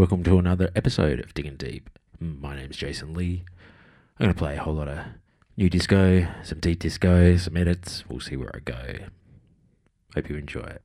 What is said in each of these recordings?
Welcome to another episode of Digging Deep. My name's Jason Lee. I'm going to play a whole lot of new disco, some deep disco, some edits. We'll see where I go. Hope you enjoy it.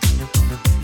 Thank you.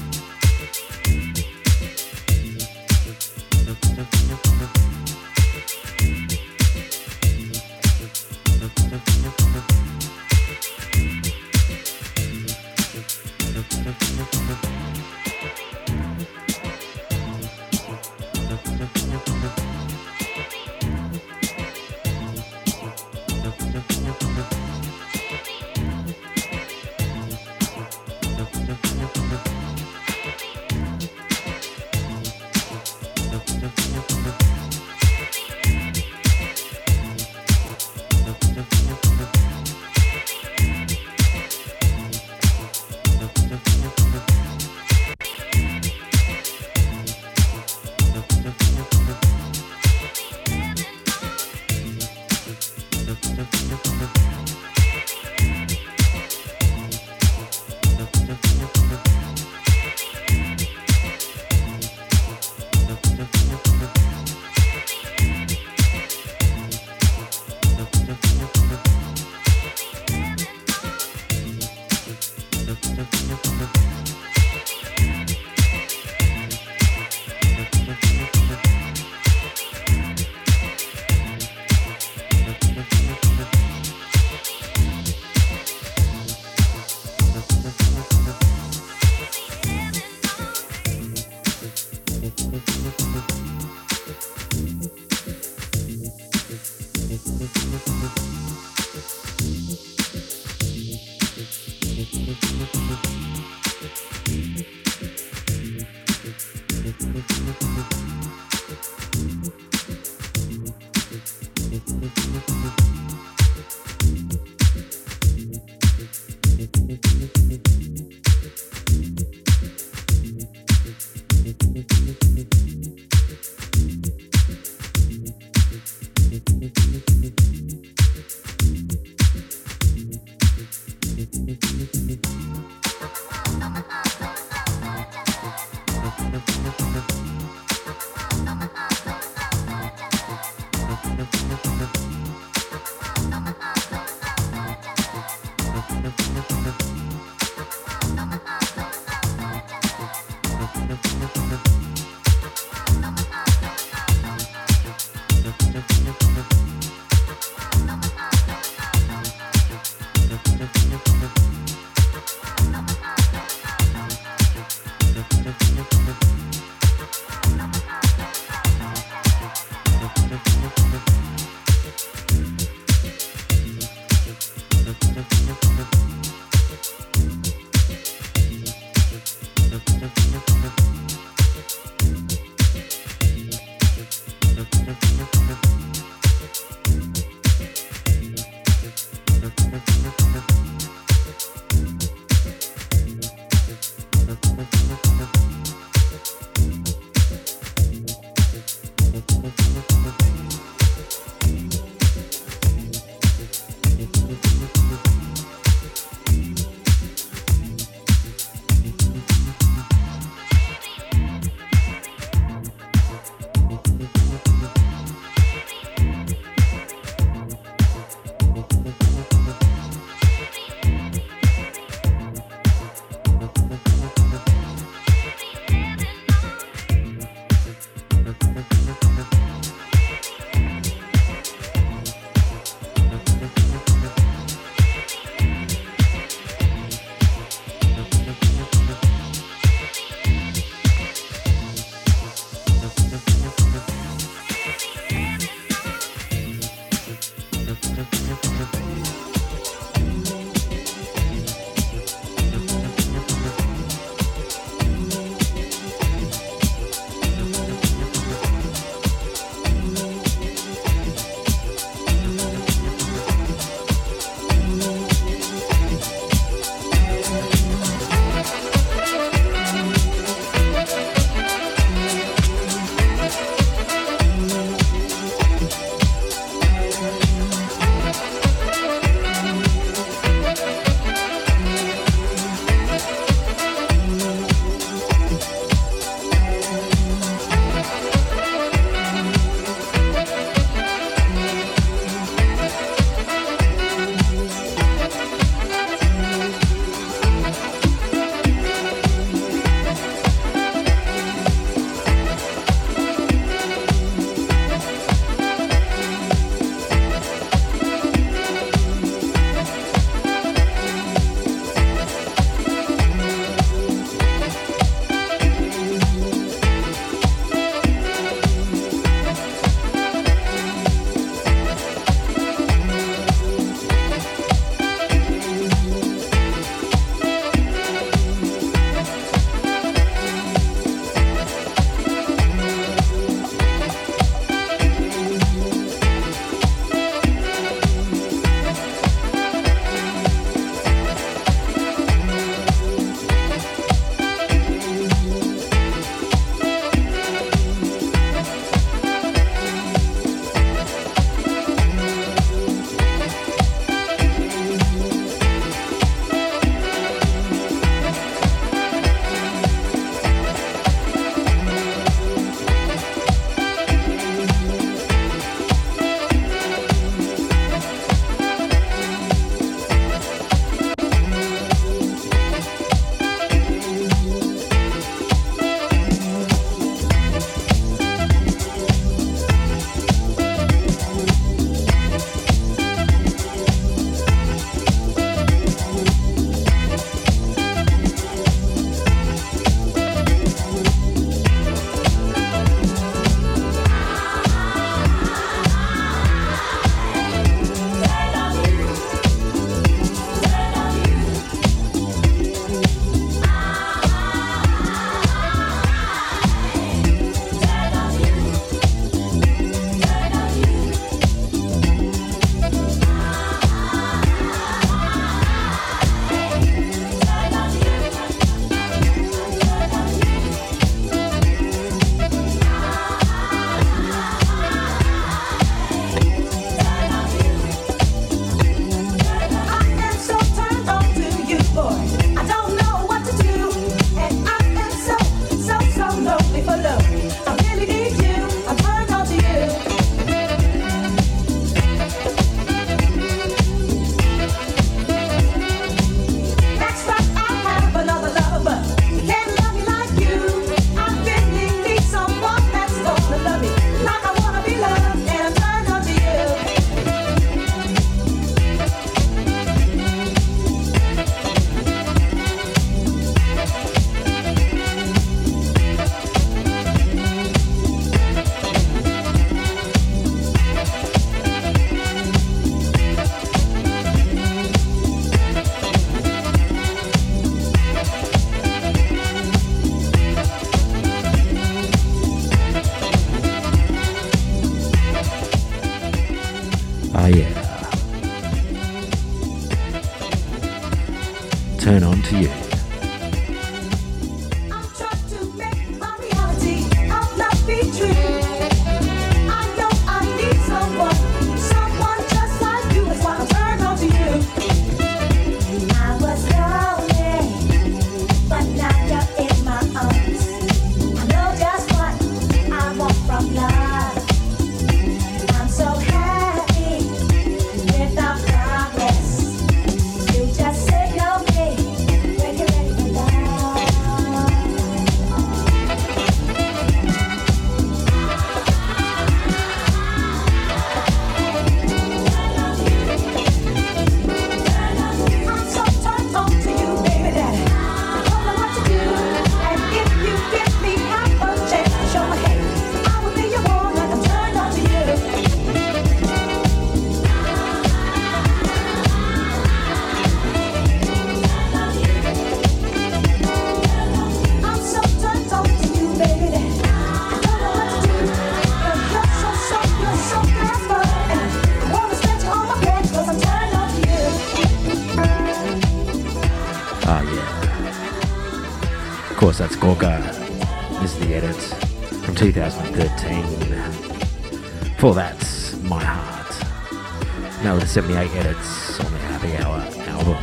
78 edits on the Happy Hour album.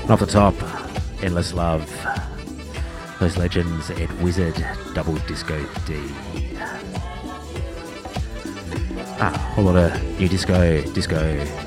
And off the top, Endless Love. Those legends, Ed Wizard, Double Disco D. Ah, a lot of new disco, disco,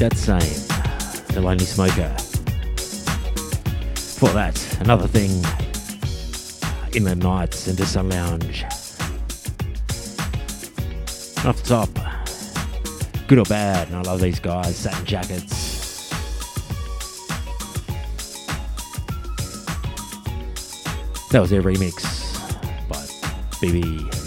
that same. The Lonely Smoker. For that, another thing in the nights into Sun Lounge. off the top, good or bad, and I love these guys, satin jackets. That was their remix by BB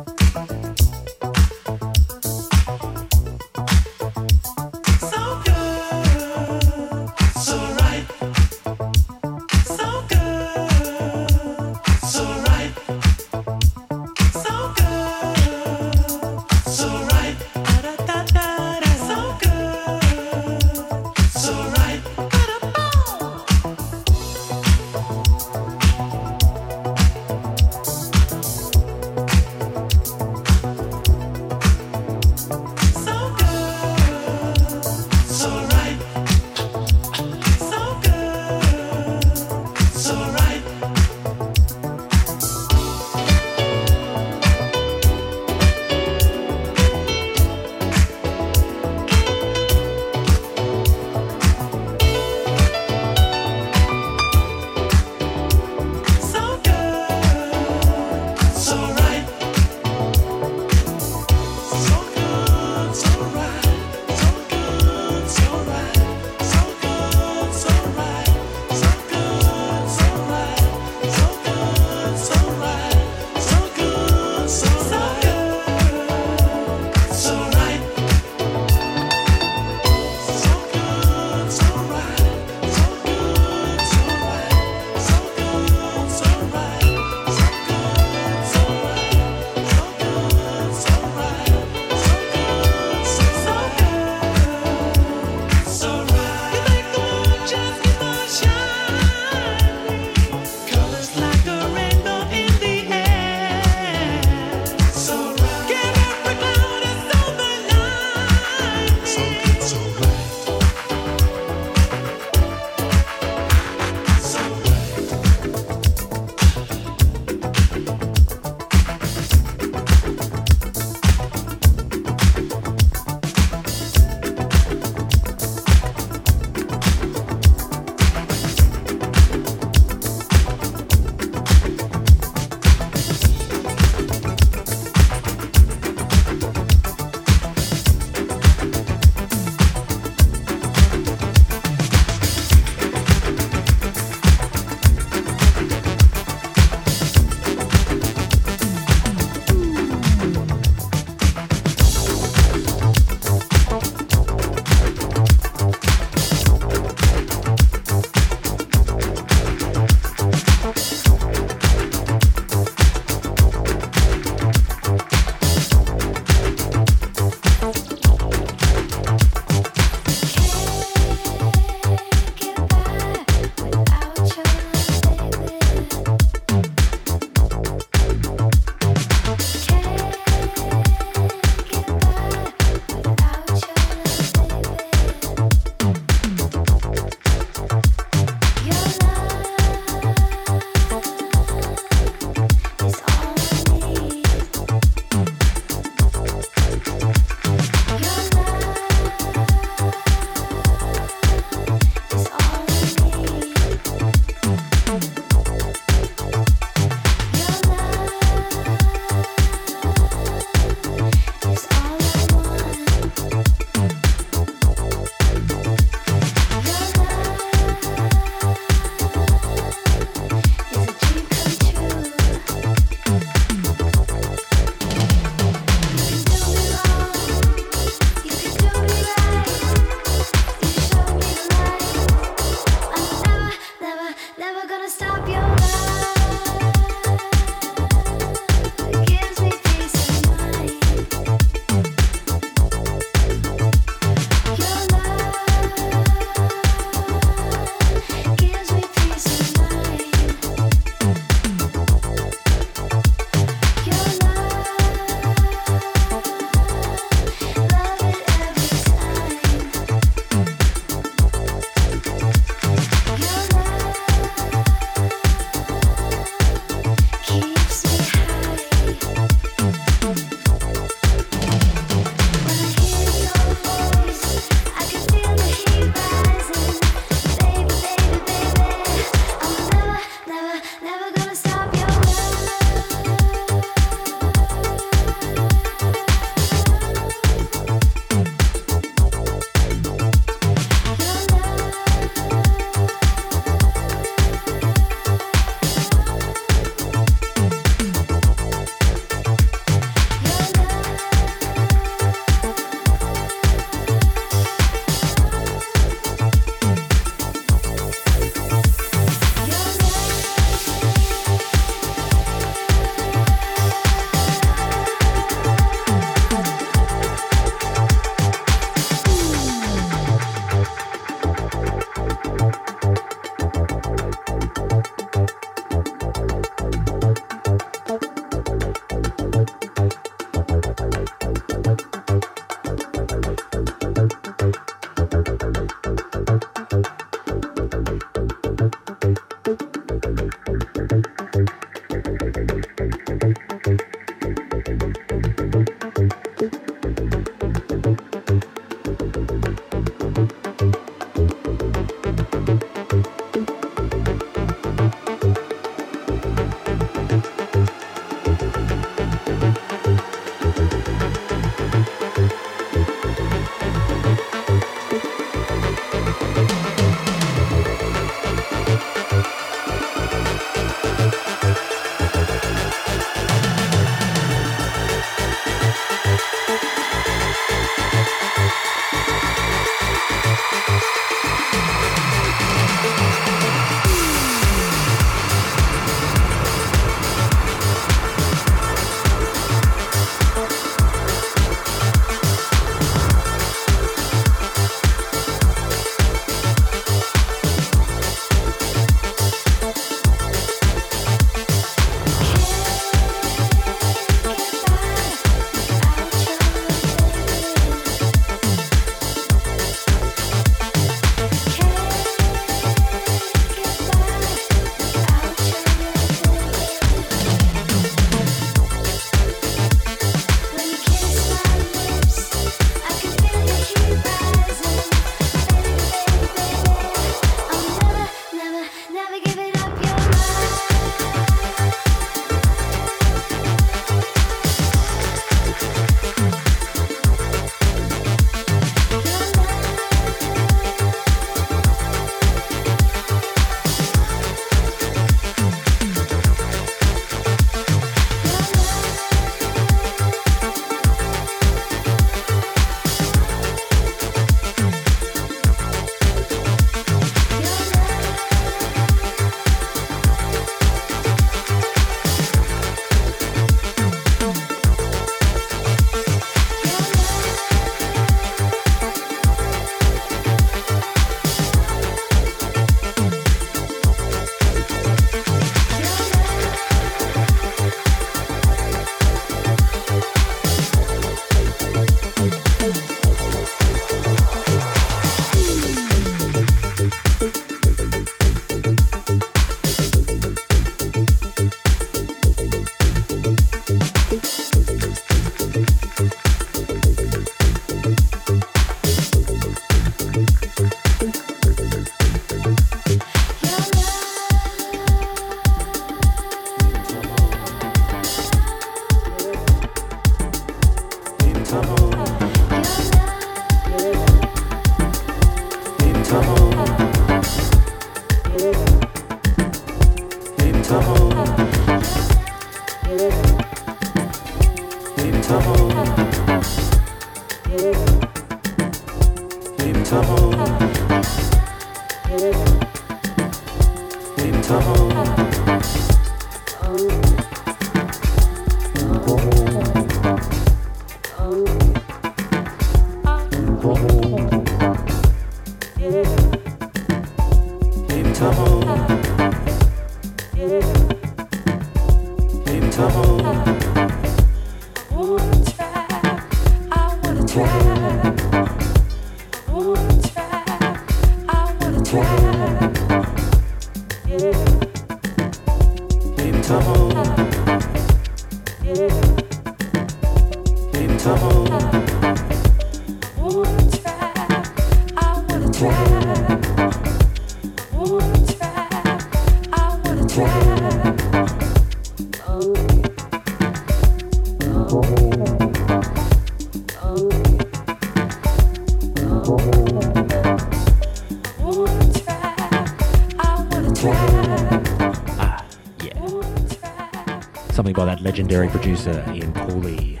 legendary producer, Ian Pooley.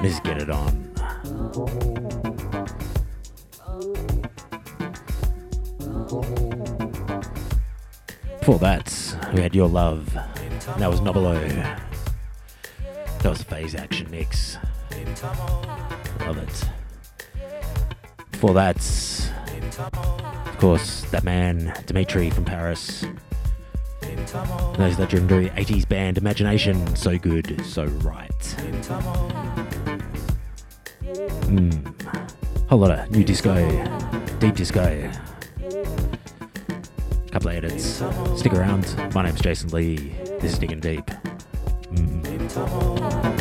Let's get it on. Before that, we had Your Love. and That was Nobilo. That was Phase Action Mix. Love it. Before that, of course, that man, Dimitri from Paris. Those legendary 80s band Imagination. So good, so right. Mm. Whole lot of new disco, deep disco. Couple of edits. Stick around. My name's Jason Lee. This is Digging Deep. Mm.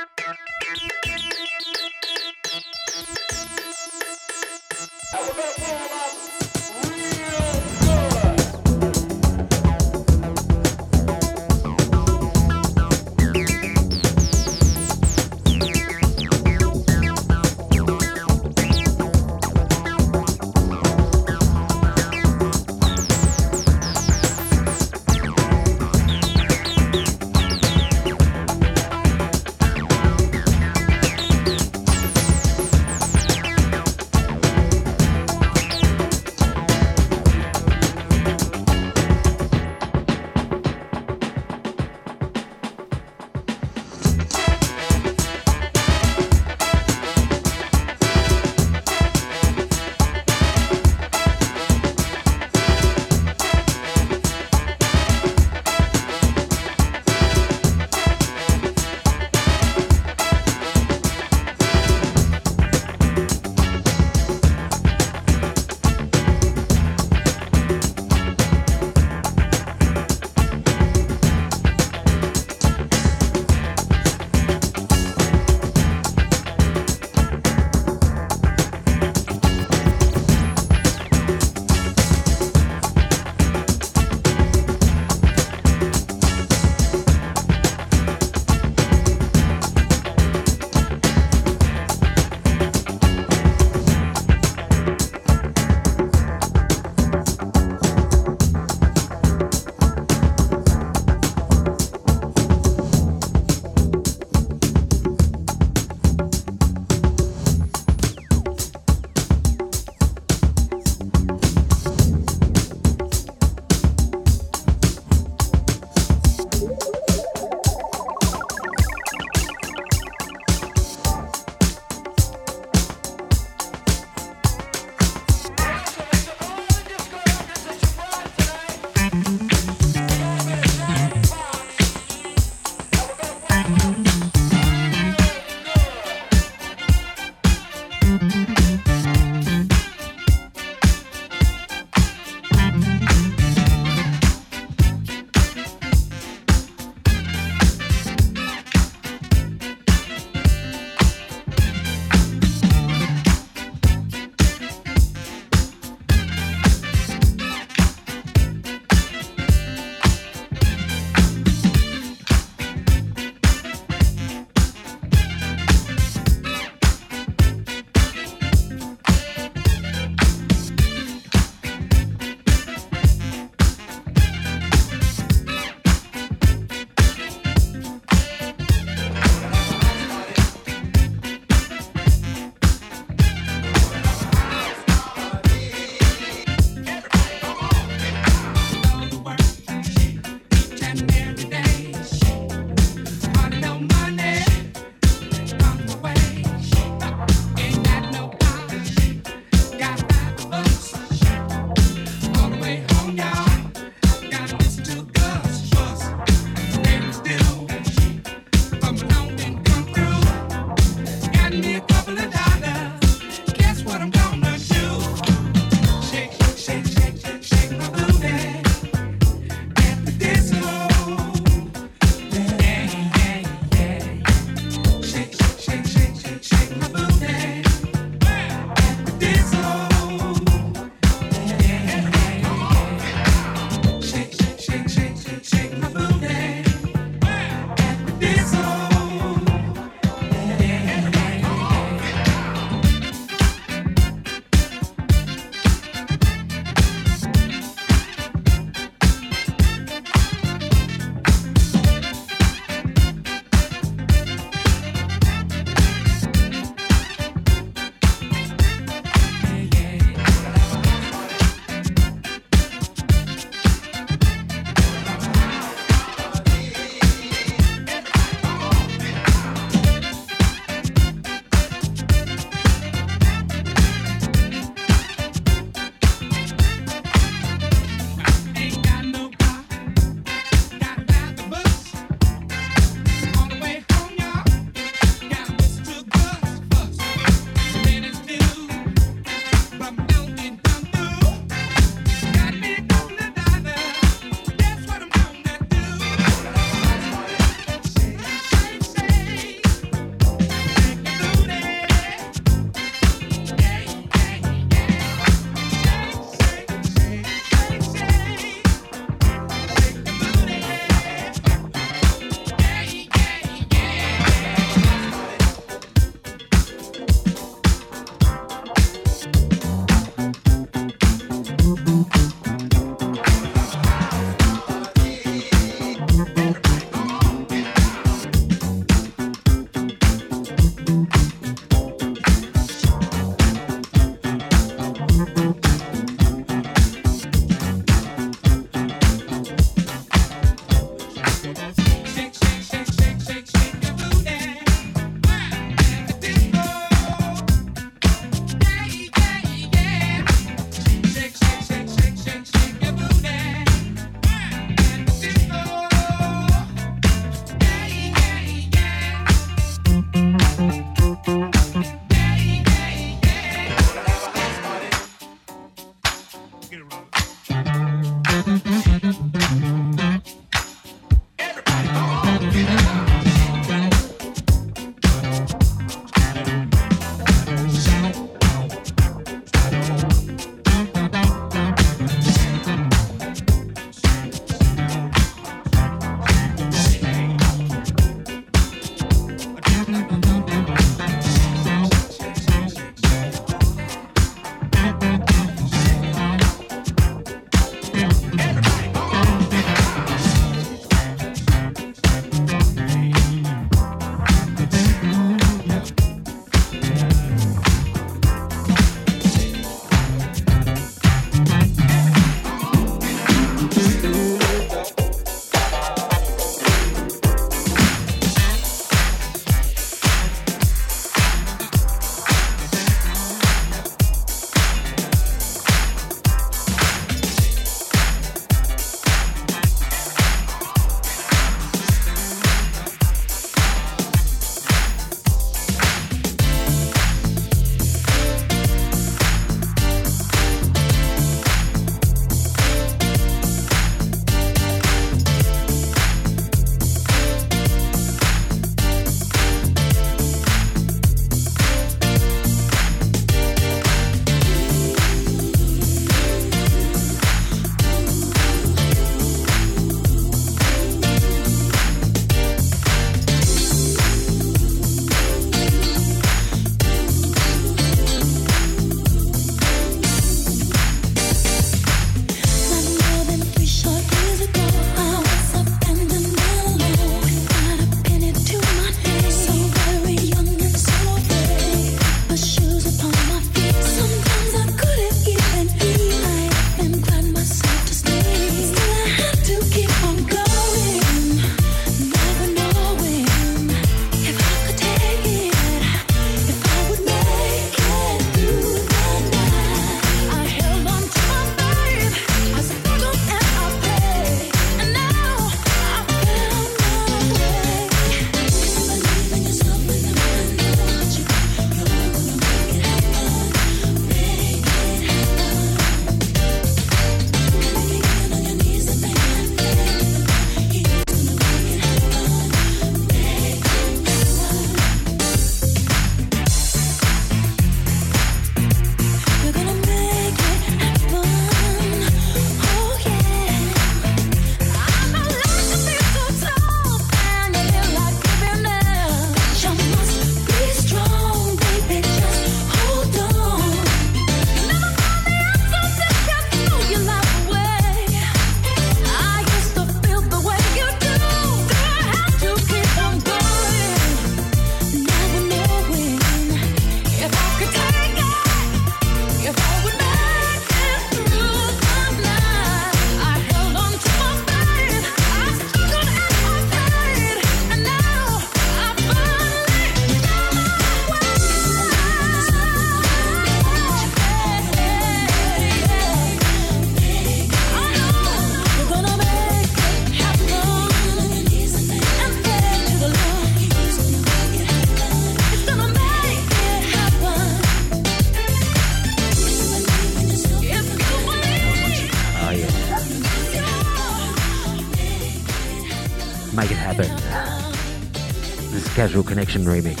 Casual Connection remix.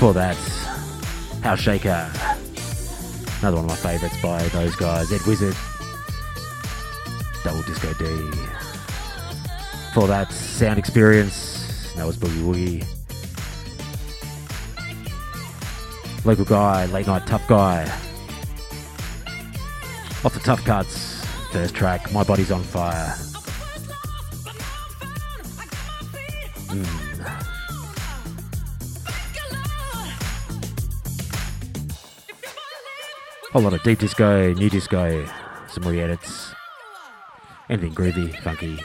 For that, House Shaker. Another one of my favourites by those guys, Ed Wizard. Double Disco D. For that, Sound Experience. That was Boogie Woogie. Local guy, Late Nite Tuff Guy. Off the Tuff Cuts, first track, My Body's on Fire. A lot of deep disco, new disco, some re edits, anything groovy, funky.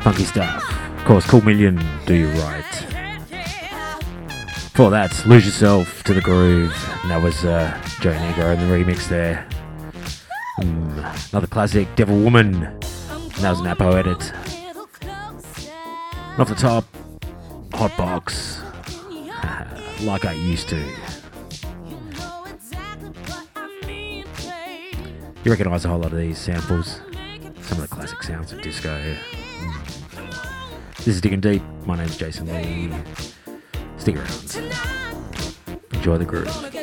Funky stuff. Of course, Cool Million, Do You Right. For that, Lose Yourself to the Groove. And that was uh, Joey Negro in the remix there. Mm, another classic, Devil Woman. And that was an Apo edit. And off the top, Hot Box. like I used to. You recognise a whole lot of these samples. Some of the classic sounds of disco. Mm. This is Digging Deep. My name's Jason Lee. Stick around. Enjoy the groove.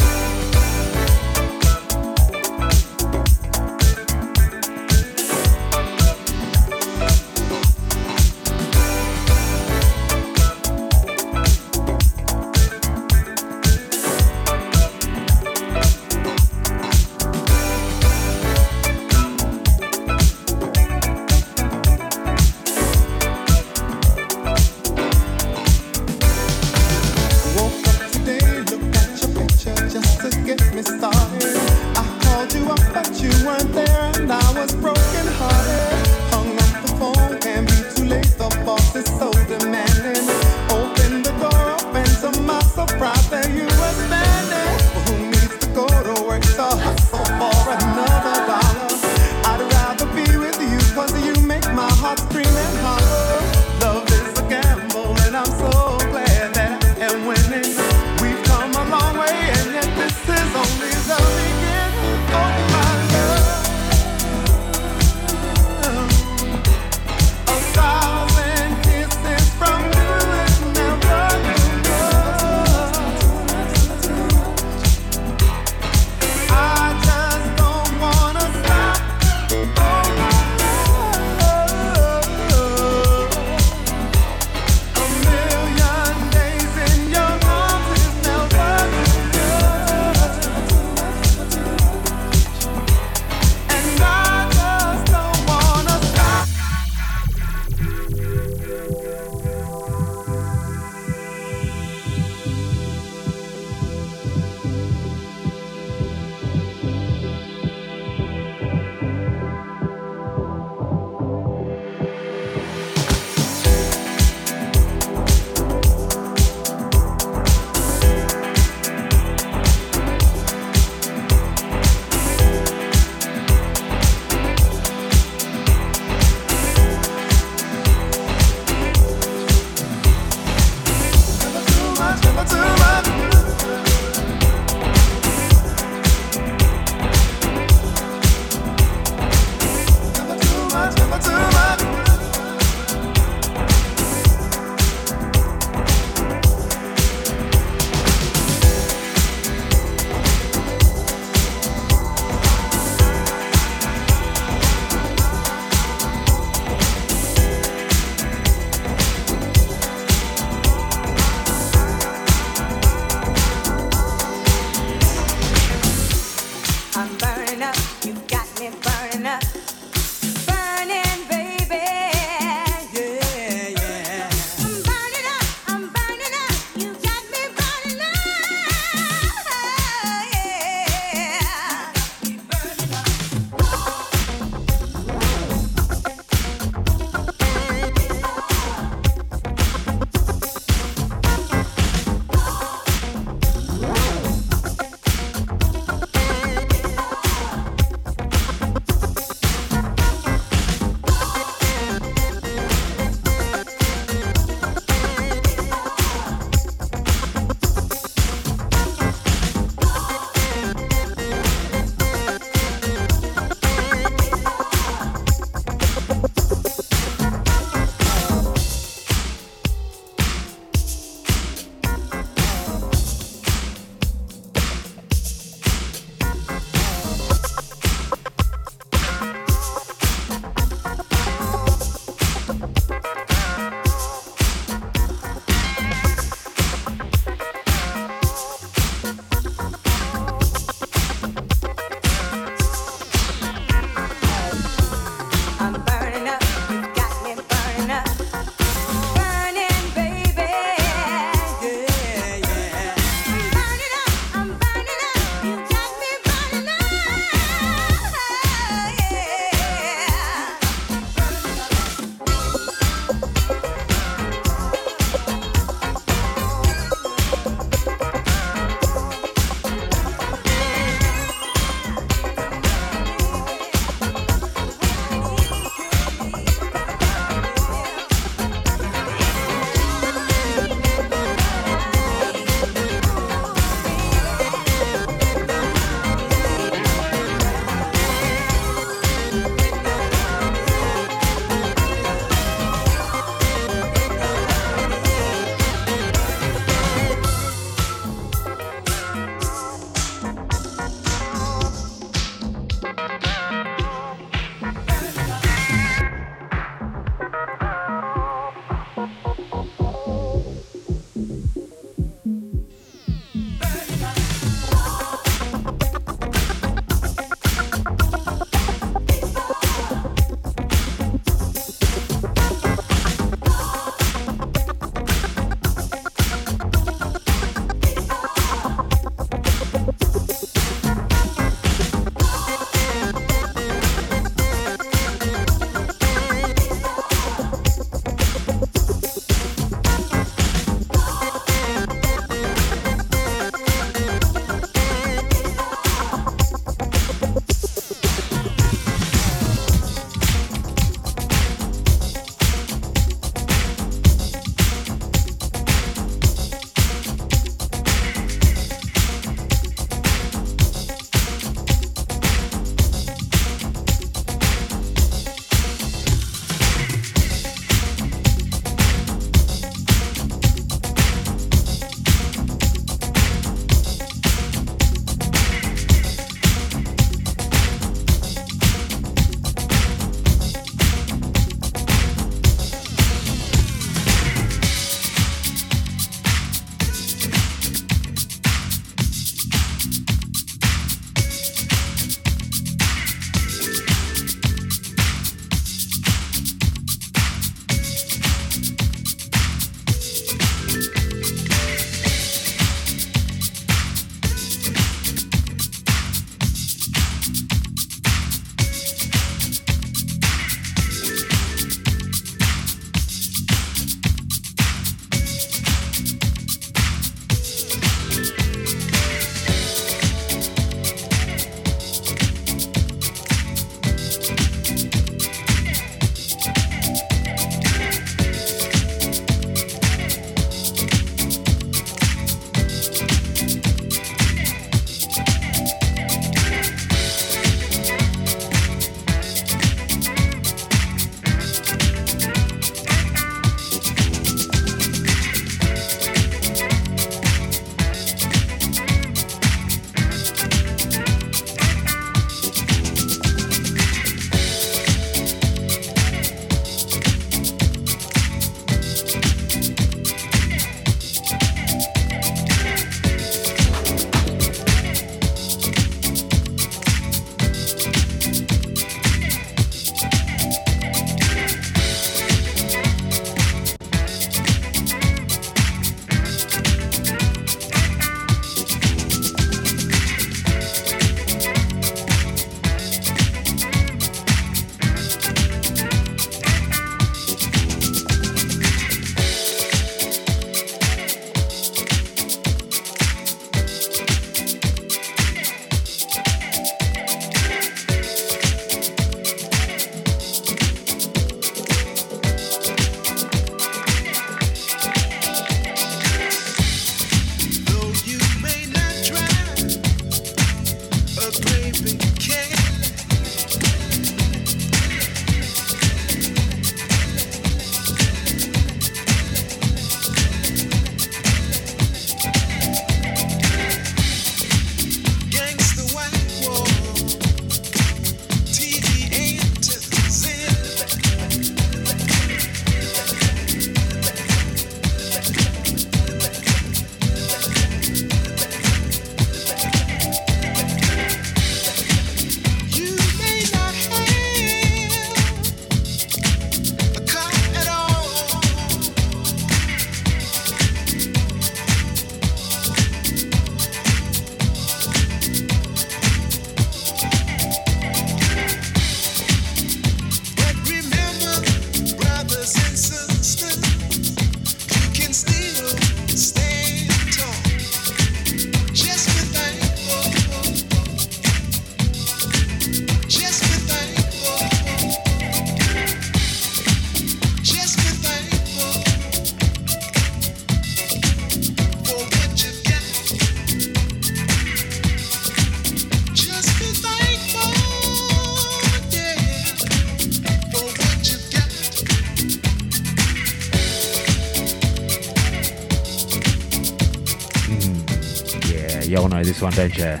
This one, don't you?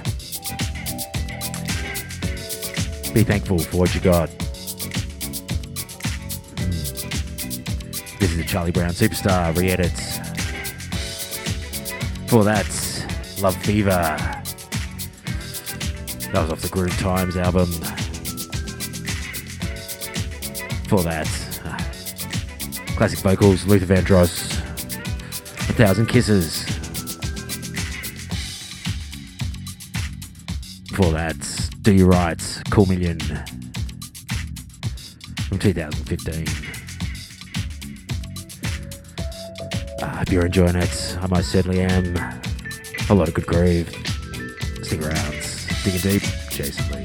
Be thankful for what you got. Mm. This is the Charlie Brown Superstar re edits. For that, Love Fever. That was off the Groove Times album. For that, uh, classic vocals, Luther Vandross, A Thousand Kisses. Do You Right, Cool Million from 2015. I uh, hope you're enjoying it. I most certainly am. A lot of good groove. Stick around. Digging deep. Jason Lee.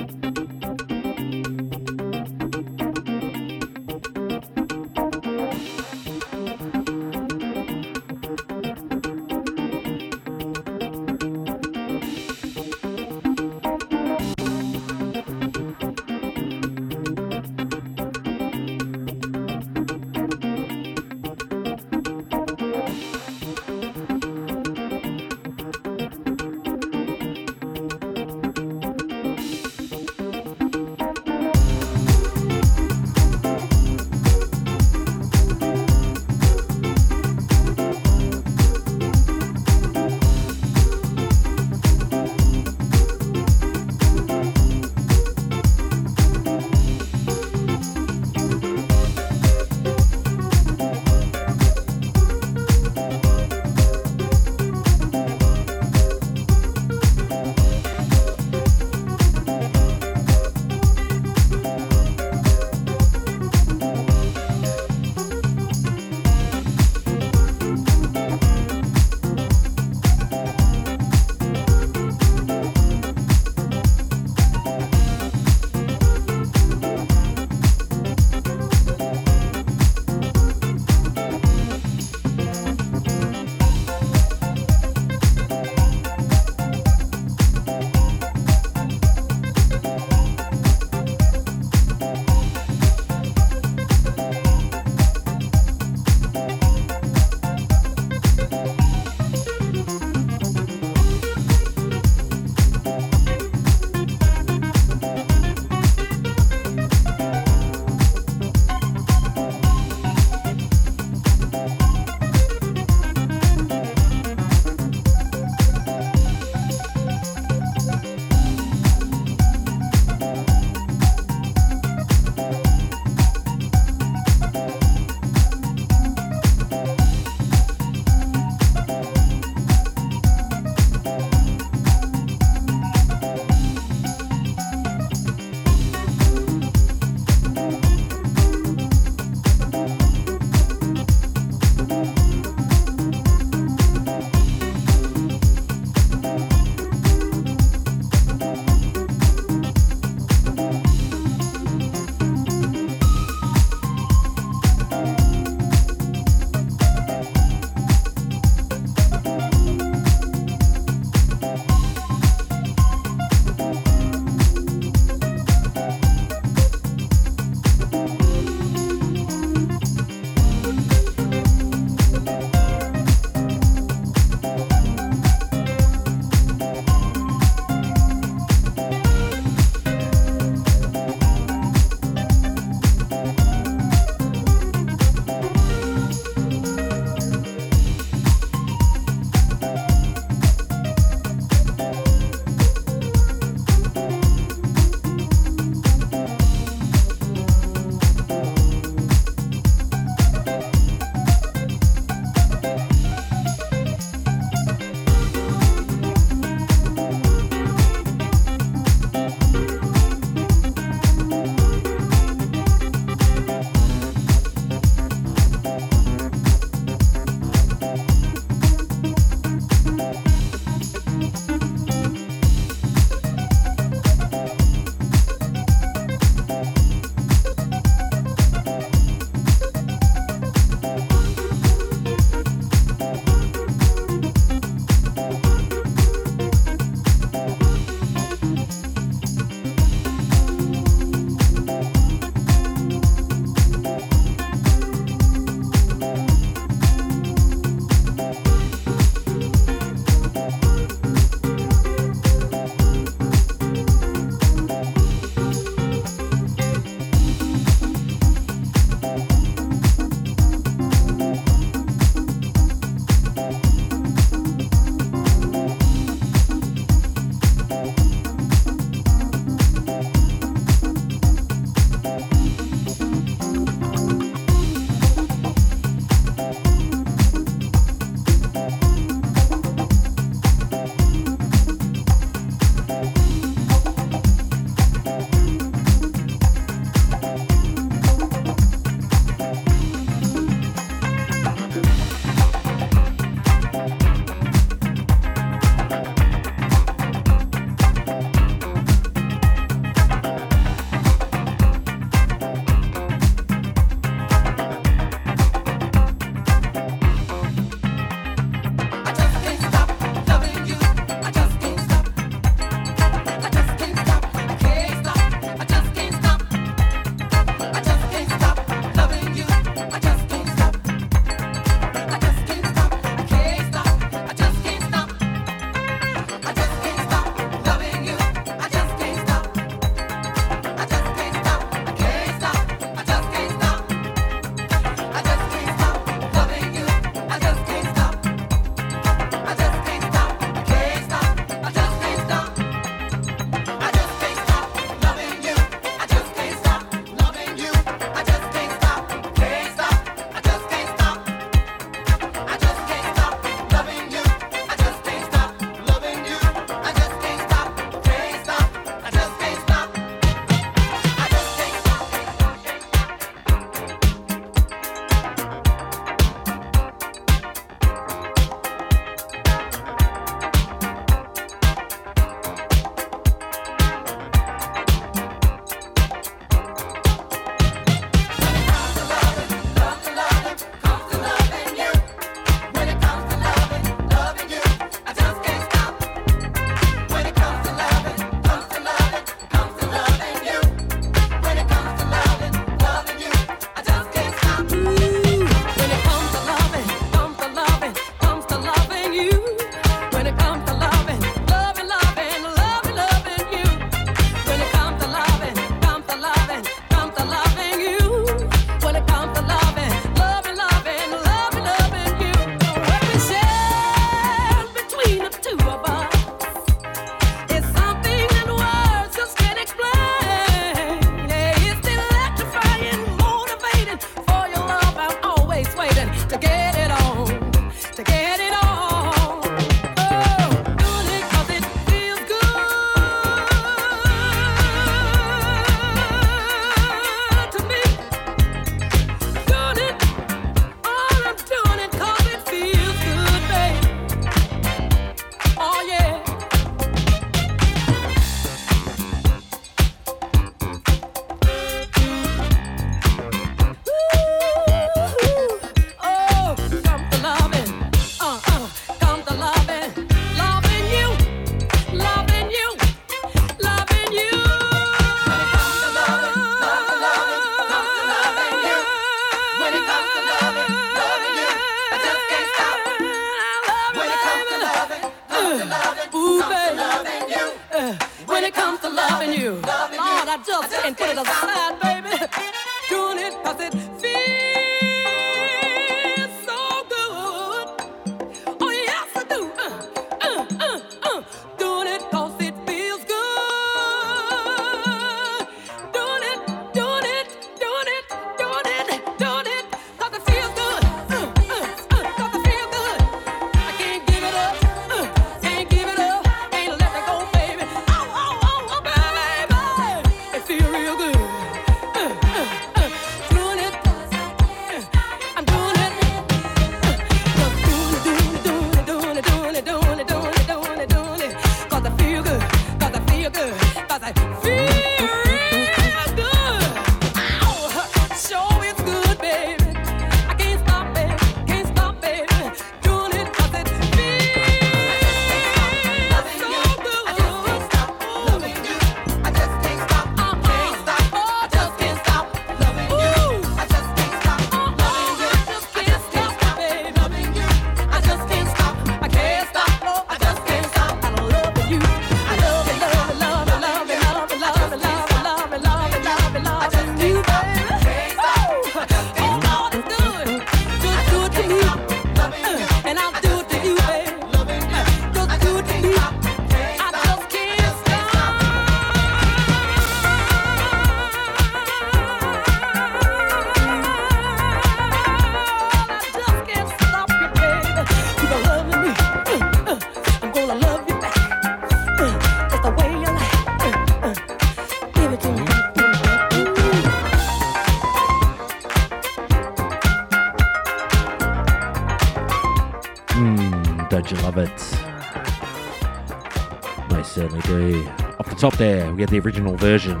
Top there, we get the original version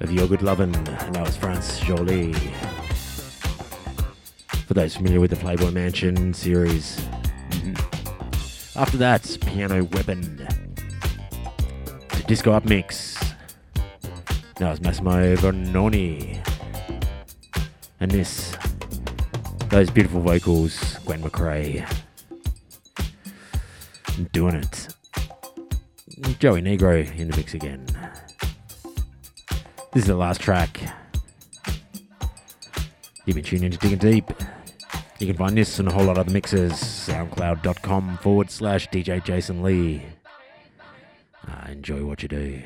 of Your Good Lovin', and that was France Joli. For those familiar with the Playboy Mansion series. Mm-hmm. After that, Piano Weapon. The Disco Up Mix. That was Massimo Vernoni. And this, those beautiful vocals, Gwen McCrae. Doing it. Joey Negro in the mix again. This is the last track. You've been tuning into Digging Deep. You can find this and a whole lot of other mixes, soundcloud.com forward slash DJ Jason Lee. Uh, enjoy what you do.